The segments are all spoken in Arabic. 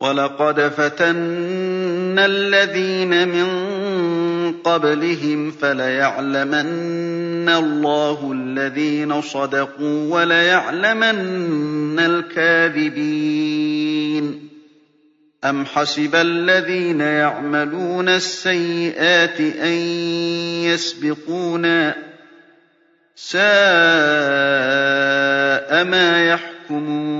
وَلَقَدْ فَتَنَّا الَّذِينَ مِن قَبْلِهِمْ فَلَيَعْلَمَنَّ اللَّهُ الَّذِينَ صَدَقُوا وَلَيَعْلَمَنَّ الْكَاذِبِينَ أَمْ حَسِبَ الَّذِينَ يَعْمَلُونَ السَّيِّئَاتِ أَن يَسْبِقُونَا ۚ سَاءَ مَا يَحْكُمُونَ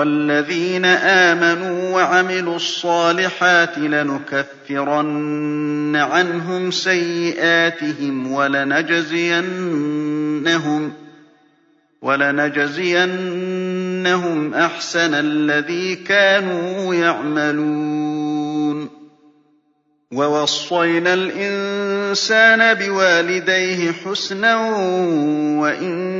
وَالَّذِينَ آمَنُوا وَعَمِلُوا الصَّالِحَاتِ لَنُكَفِّرَنَّ عَنْهُمْ سَيِّئَاتِهِمْ وَلَنَجْزِيَنَّهُمْ أَحْسَنَ الَّذِي كَانُوا يَعْمَلُونَ وَوَصَّيْنَا الْإِنسَانَ بِوَالِدَيْهِ حُسْنًا وَإِن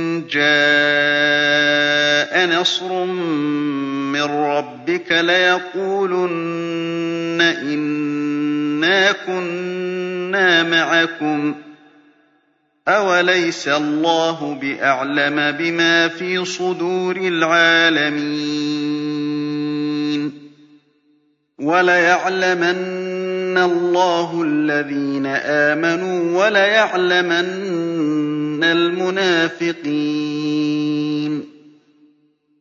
جَاءَ نَصْرٌ مِّن رَّبِّكَ لَيَقُولُنَّ إِنَّا كُنَّا مَعَكُمْ ۚ أَوَلَيْسَ اللَّهُ بِأَعْلَمَ بِمَا فِي صُدُورِ الْعَالَمِينَ وَلَيَعْلَمَنَّ اللَّهُ الَّذِينَ آمَنُوا وَلَيَعْلَمَنَّ الْمُنَافِقِينَ.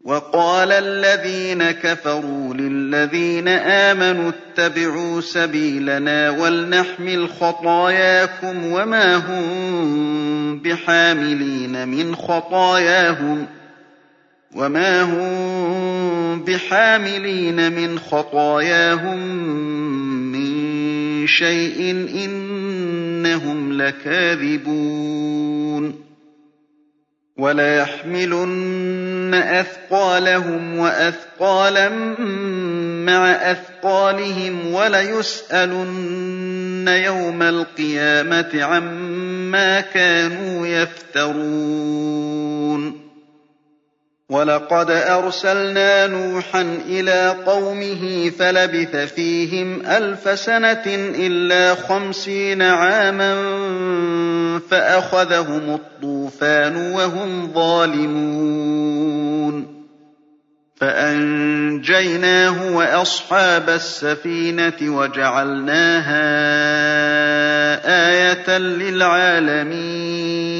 وَقَالَ الَّذِينَ كَفَرُوا لِلَّذِينَ آمَنُوا اتَّبِعُوا سَبِيلَنَا وَلْنَحْمِلْ خَطَايَاكُمْ وَمَا هُم بِحَامِلِينَ مِنْ خَطَايَاهُم مِّن شَيْءٍ ۖ إِنَّهُمْ لَكَاذِبُونَ. وَلَيَحْمِلُنَّ أَثْقَالَهُمْ وَأَثْقَالًا مَّعَ أَثْقَالِهِمْ وَلَيُسْأَلُنَّ يَوْمَ الْقِيَامَةِ عَمَّا كَانُوا يَفْتَرُونَ وَلَقَدْ أَرْسَلْنَا نُوحًا إِلَىٰ قَوْمِهِ فَلَبِثَ فِيهِمْ أَلْفَ سَنَةٍ إِلَّا خَمْسِينَ عَامًا فَأَخَذَهُمُ الطُّوفَانُ وَهُمْ ظَالِمُونَ فَأَنجَيْنَاهُ وَأَصْحَابَ السَّفِينَةِ وَجَعَلْنَاهَا آيَةً لِّلْعَالَمِينَ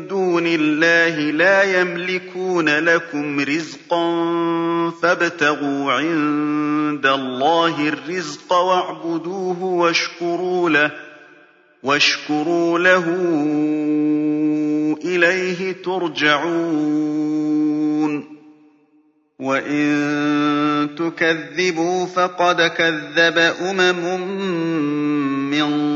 دُونِ اللَّهِ لَا يَمْلِكُونَ لَكُمْ رِزْقًا فَابْتَغُوا عِندَ اللَّهِ الرِّزْقَ وَاعْبُدُوهُ وَاشْكُرُوا لَهُ إِلَيْهِ تُرْجَعُونَ. وَإِن تُكَذِّبُوا فَقَدْ كَذَّبَ أُمَمٌ مِّن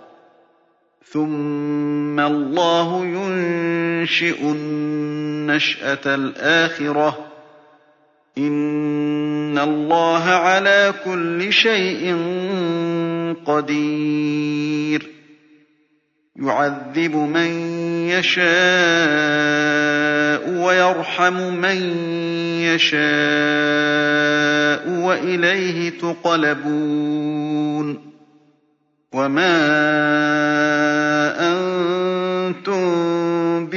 ثُمَّ اللَّهُ يُنشِئُ النَّشْأَةَ الْآخِرَةَ ۚ إِنَّ اللَّهَ عَلَىٰ كُلِّ شَيْءٍ قَدِيرٌ يُعَذِّبُ مَن يَشَاءُ وَيَرْحَمُ مَن يَشَاءُ ۖ وَإِلَيْهِ تُقْلَبُونَ وَمَا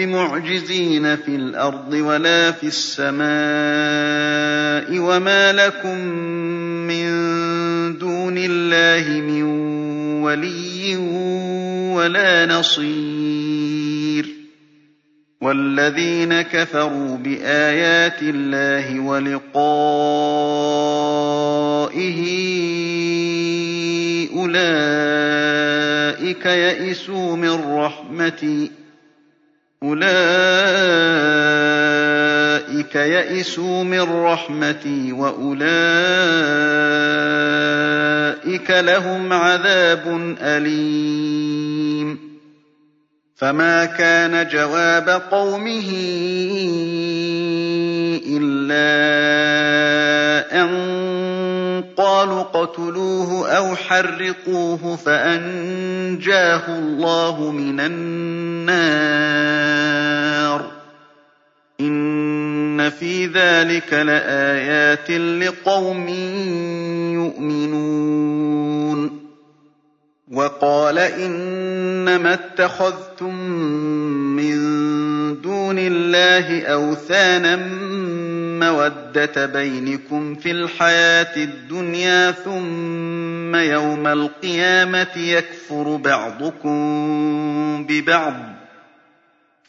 بِمُعْجِزِينَ فِي الْأَرْضِ وَلَا فِي السَّمَاءِ ۖ وَمَا لَكُم مِّن دُونِ اللَّهِ مِن وَلِيٍّ وَلَا نَصِيرٍ وَالَّذِينَ كَفَرُوا بِآيَاتِ اللَّهِ وَلِقَائِهِ أُولَٰئِكَ يَئِسُوا مِن رَّحْمَتِي وَأُولَٰئِكَ لَهُمْ عَذَابٌ أَلِيمٌ. فَمَا كَانَ جَوَابَ قَوْمِهِ إِلَّا أَن قَالُوا اقْتُلُوهُ أَوْ حَرِّقُوهُ فَأَنجَاهُ اللَّهُ مِنَ النَّارِ ۚ. إِنَّ فِي ذَٰلِكَ لَآيَاتٍ لِّقَوْمٍ يُؤْمِنُونَ. وَقَالَ إِنَّمَا اتَّخَذْتُم مِّن دُونِ اللَّهِ أَوْثَانًا مَّوَدَّةَ بَيْنِكُمْ فِي الْحَيَاةِ الدُّنْيَا ثُمَّ يَوْمَ الْقِيَامَةِ يَكْفُرُ بَعْضُكُم بِبَعْضٍ.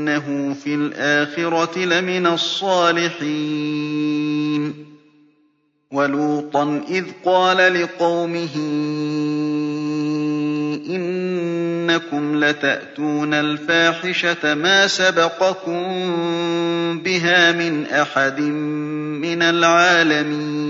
وَإِنَّهُ فِي الْآخِرَةِ لَمِنَ الصَّالِحِينَ وَلُوطًا إِذْ قَالَ لِقَوْمِهِ إِنَّكُمْ لَتَأْتُونَ الْفَاحِشَةَ مَا سَبَقَكُم بِهَا مِنْ أَحَدٍ مِّنَ الْعَالَمِينَ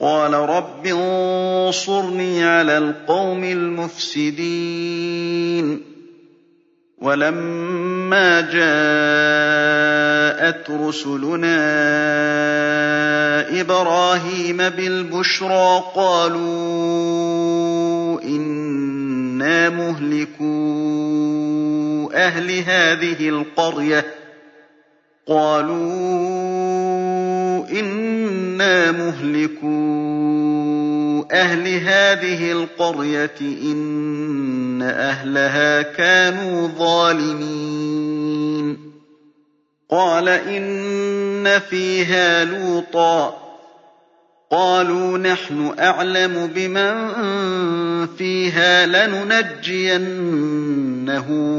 قَالَ رَبِّ انصُرْنِي عَلَى الْقَوْمِ الْمُفْسِدِينَ. وَلَمَّا جَاءَتْ رُسُلُنَا إِبْرَاهِيمَ بِالْبُشْرَىٰ قَالُوا إِنَّا مُهْلِكُو أَهْلِ هَٰذِهِ الْقَرْيَةِ. قَالُوا إِنَّا مُهْلِكُو أَهْلِ هَٰذِهِ الْقَرْيَةِ إِنَّ أَهْلَهَا كَانُوا ظَالِمِينَ. قَالَ إِنَّ فِيهَا لُوطًا ۚ. قَالُوا نَحْنُ أَعْلَمُ بِمَن فِيهَا ۖ لَنُنَجِّيَنَّهُ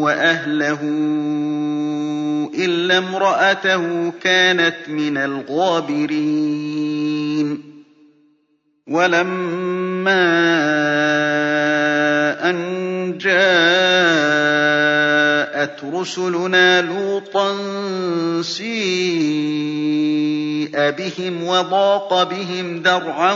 وَأَهْلَهُ إِلَّا امْرَأَتَهُ كَانَتْ مِنَ الْغَابِرِينَ. وَلَمَّا أَن جَاءَتْ رُسُلُنَا لُوطًا سِيءَ بِهِمْ وَضَاقَ بِهِمْ ذَرْعًا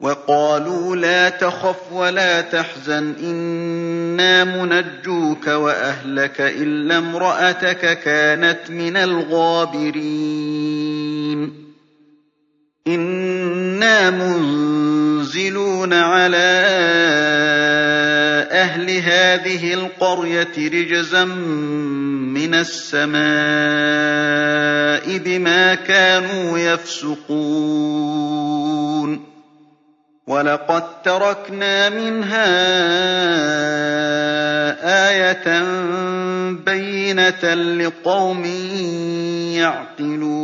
وَقَالُوا لَا تَخَفْ وَلَا تَحْزَنْ إِنَّا مُنَجُّوكَ وَأَهْلَكَ إِلَّا امْرَأَتَكَ كَانَتْ مِنَ الْغَابِرِينَ. إِنَّا مُنزِلُونَ عَلَىٰ أَهْلِ هَٰذِهِ الْقَرْيَةِ رِجْزًا مِّنَ السَّمَاءِ بِمَا كَانُوا يَفْسُقُونَ وَلَقَد تَّرَكْنَا مِنْهَا آيَةً بَيِّنَةً لِّقَوْمٍ يَعْقِلُونَ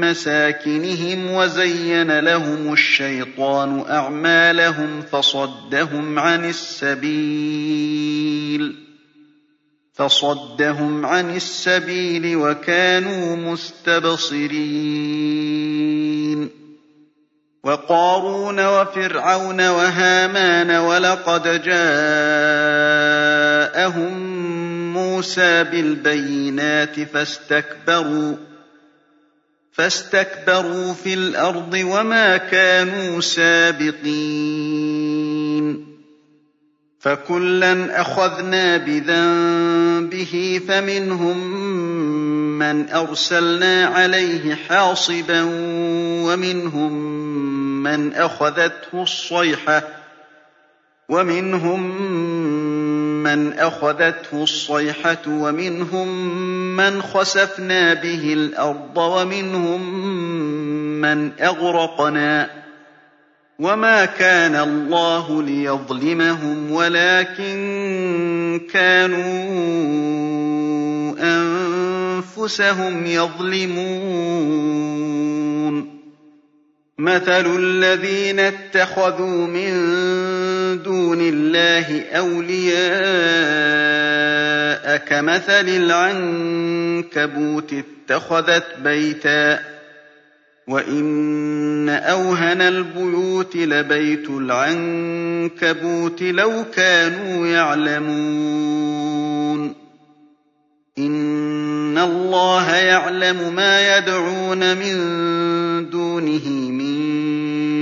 مَّسَاكِنِهِمْ وَزَيَّنَ لَهُمُ الشَّيْطَانُ أَعْمَالَهُمْ فَصَدَّهُمْ عَنِ السَّبِيلِ فَصَدَّهُمْ عَنِ السَّبِيلِ وَكَانُوا مُسْتَبْصِرِينَ وَقَارُونَ وَفِرْعَوْنَ وَهَامَانَ وَلَقَدْ جَاءَهُم مُّوسَىٰ بِالْبَيِّنَاتِ فَاسْتَكْبَرُوا فَاسْتَكْبَرُوا فِي الْأَرْضِ وَمَا كَانُوا سَابِقِينَ. فَكُلًّا أَخَذْنَا بِذَنبِهِ فَمِنْهُم مَّنْ أَرْسَلْنَا عَلَيْهِ حَاصِبًا وَمِنْهُم مَّنْ أَخَذَتْهُ الصَّيْحَةُ وَمِنْهُم مَّنْ خَسَفْنَا بِهِ الْأَرْضَ وَمِنْهُم مَّنْ أَغْرَقْنَا ۚ وَمَا كَانَ اللَّهُ لِيَظْلِمَهُمْ وَلَٰكِن كَانُوا أَنفُسَهُمْ يَظْلِمُونَ مَثَلُ الَّذِينَ اتَّخَذُوا مِن دُونِ اللَّهِ أَوْلِيَاءَ كَمَثَلِ الْعَنكَبُوتِ اتَّخَذَتْ بَيْتًا وَإِنَّ أَوْهَنَ الْبُيُوتِ لَبَيْتُ الْعَنكَبُوتِ لَوْ كَانُوا يَعْلَمُونَ. إِنَّ اللَّهَ يَعْلَمُ مَا يَدْعُونَ مِن دُونِهِ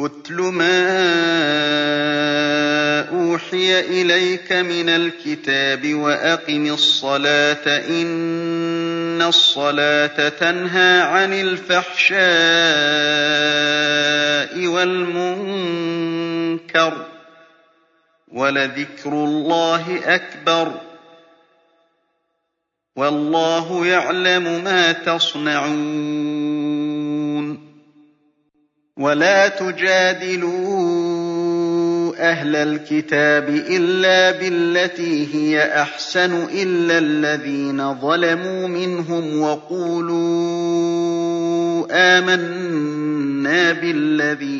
اتْلُ مَا أُوحِيَ إِلَيْكَ مِنَ الْكِتَابِ وَأَقِمِ الصَّلَاةَ ۖ إِنَّ الصَّلَاةَ تَنْهَىٰ عَنِ الْفَحْشَاءِ وَالْمُنكَرِ ۗ وَلَذِكْرُ اللَّهِ أَكْبَرُ ۗ وَاللَّهُ يَعْلَمُ مَا تَصْنَعُونَ وَلَا تُجَادِلُوا أَهْلَ الْكِتَابِ إِلَّا بِالَّتِي هِيَ أَحْسَنُ إِلَّا الَّذِينَ ظَلَمُوا مِنْهُمْ وَقُولُوا آمَنَّا بِالَّذِي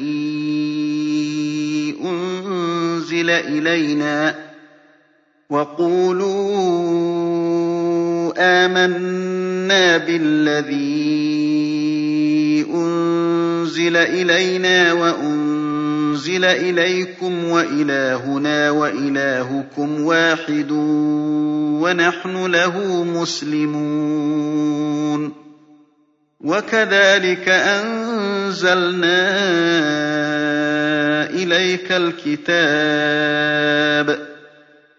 أُنزِلَ إِلَيْنَا وَقُولُوا آمَنَّا بِالَّذِي أُنزِلَ إِلَيْنَا وَأُنزِلَ إِلَيْكُمْ وَإِلَٰهُنَا وَإِلَٰهُكُمْ وَاحِدٌ وَنَحْنُ لَهُ مُسْلِمُونَ. وَكَذَٰلِكَ أَنزَلْنَا إِلَيْكَ الْكِتَابَ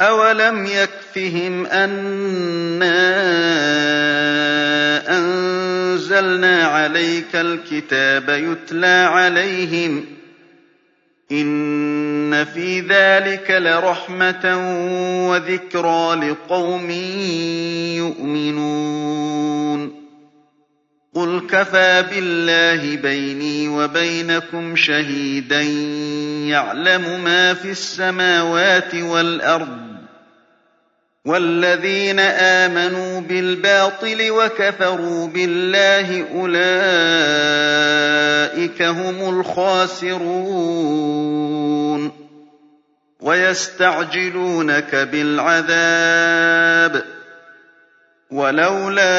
أَوَلَمْ يَكْفِهِمْ أَنَّا أَنزَلْنَا عَلَيْكَ الْكِتَابَ يُتْلَىٰ عَلَيْهِمْ ۚ إِنَّ فِي ذَٰلِكَ لَرَحْمَةً وَذِكْرَىٰ لِقَوْمٍ يُؤْمِنُونَ قُلْ كَفَىٰ بِاللَّهِ بَيْنِي وَبَيْنَكُمْ شَهِيدًا يَعْلَمُ مَا فِي السَّمَاوَاتِ وَالْأَرْضِ ۗ وَالَّذِينَ آمَنُوا بِالْبَاطِلِ وَكَفَرُوا بِاللَّهِ أُولَٰئِكَ هُمُ الْخَاسِرُونَ وَيَسْتَعْجِلُونَكَ بِالْعَذَابِ ۚ وَلَوْلَا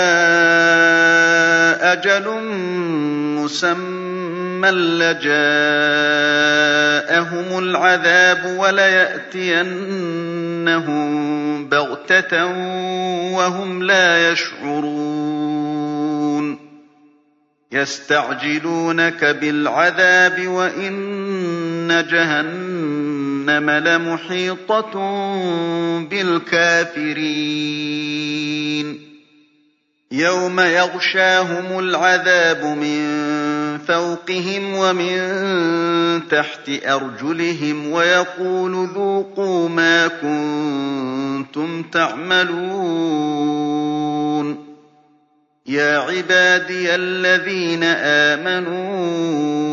أَجَلٌ مُّسَمًّى لَّجَاءَهُمُ الْعَذَابُ وَلَيَأْتِيَنَّهُم بَغْتَةً وَهُمْ لَا يَشْعُرُونَ. يَسْتَعْجِلُونَكَ بِالْعَذَابِ وَإِنَّ جَهَنَّمَ لَمُحِيطَةٌ بِالْكَافِرِينَ. يَوْمَ يَغْشَاهُمُ الْعَذَابُ مِن فَوْقِهِمْ وَمِن تَحْتِ أَرْجُلِهِمْ وَيَقُولُ ذُوقُوا مَا كُنتُمْ تَعْمَلُونَ. يَا عِبَادِيَ الَّذِينَ آمَنُوا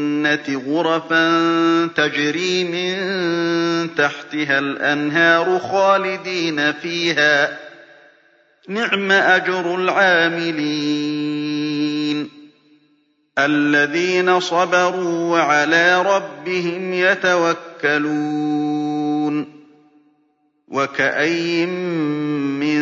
غُرَفًا تَجْرِي مِن تَحْتِهَا الْأَنْهَارُ خَالِدِينَ فِيهَا ۚ. نِعْمَ أَجْرُ الْعَامِلِينَ. الَّذِينَ صَبَرُوا وَعَلَىٰ رَبِّهِمْ يَتَوَكَّلُونَ. وَكَأَيِّن مِّن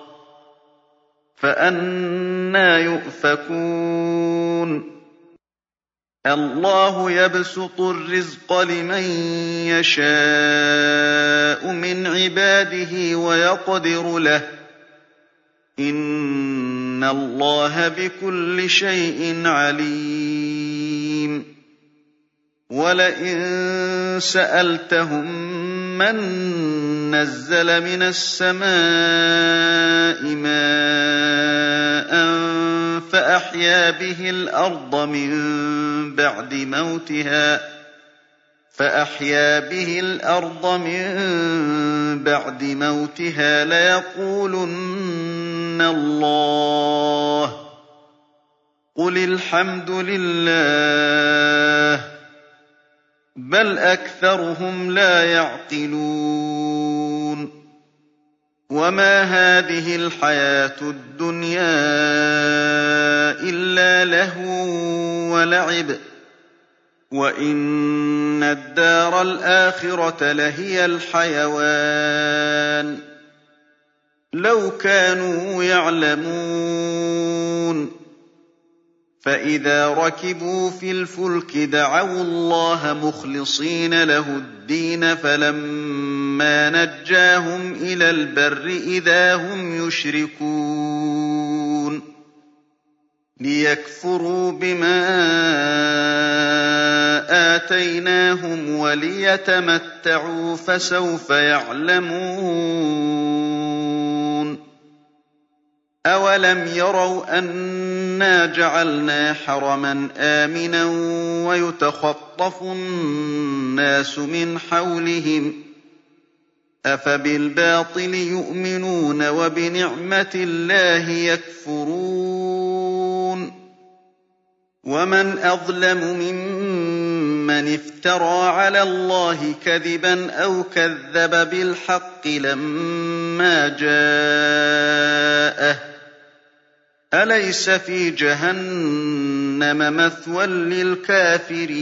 فَأَنَّىٰ يُؤْفَكُونَ. اللَّهُ يَبْسُطُ الرِّزْقَ لِمَن يَشَاءُ مِنْ عِبَادِهِ وَيَقْدِرُ لَهُ ۚ. إِنَّ اللَّهَ بِكُلِّ شَيْءٍ عَلِيمٌ. وَلَئِن سَأَلْتَهُم مَّن نَّزَّلَ مِنَ السَّمَاءِ مَاءً فَأَحْيَا بِهِ الْأَرْضَ مِن بَعْدِ مَوْتِهَا فَأَحْيَا بِهِ الْأَرْضَ مِن بَعْدِ مَوْتِهَا لَيَقُولُنَّ اللَّهُ ۚ. قُلِ الْحَمْدُ لِلَّهِ ۚ بَلْ أَكْثَرُهُمْ لَا يَعْقِلُونَ. وَمَا هَٰذِهِ الْحَيَاةُ الدُّنْيَا إِلَّا لَهْوٌ وَلَعِبٌ ۚ وَإِنَّ الدَّارَ الْآخِرَةَ لَهِيَ الْحَيَوَانُ ۚ لَوْ كَانُوا يَعْلَمُونَ فَإِذَا رَكِبُوا فِي الْفُلْكِ دَعَوُا اللَّهَ مُخْلِصِينَ لَهُ الدِّينَ فَلَمَّا نَجَّاهُمْ إِلَى الْبَرِّ إِذَا هُمْ يُشْرِكُونَ لِيَكْفُرُوا بِمَا آتَيْنَاهُمْ وَلِيَتَمَتَّعُوا ۖ فَسَوْفَ يَعْلَمُونَ أَوَلَمْ يَرَوْا أَنَّا جَعَلْنَا حَرَمًا آمِنًا وَيُتَخَطَّفُ النَّاسُ مِنْ حَوْلِهِمْ ۚ أَفَبِالْبَاطِلِ يُؤْمِنُونَ وَبِنِعْمَةِ اللَّهِ يَكْفُرُونَ وَمَنْ أَظْلَمُ مِمَّنِ افْتَرَىٰ عَلَى اللَّهِ كَذِبًا أَوْ كَذَّبَ بِالْحَقِّ لَمَّا جَاءَهُ ۚ أَلَيْسَ فِي جَهَنَّمَ مَثْوًى لِّلْكَافِرِينَ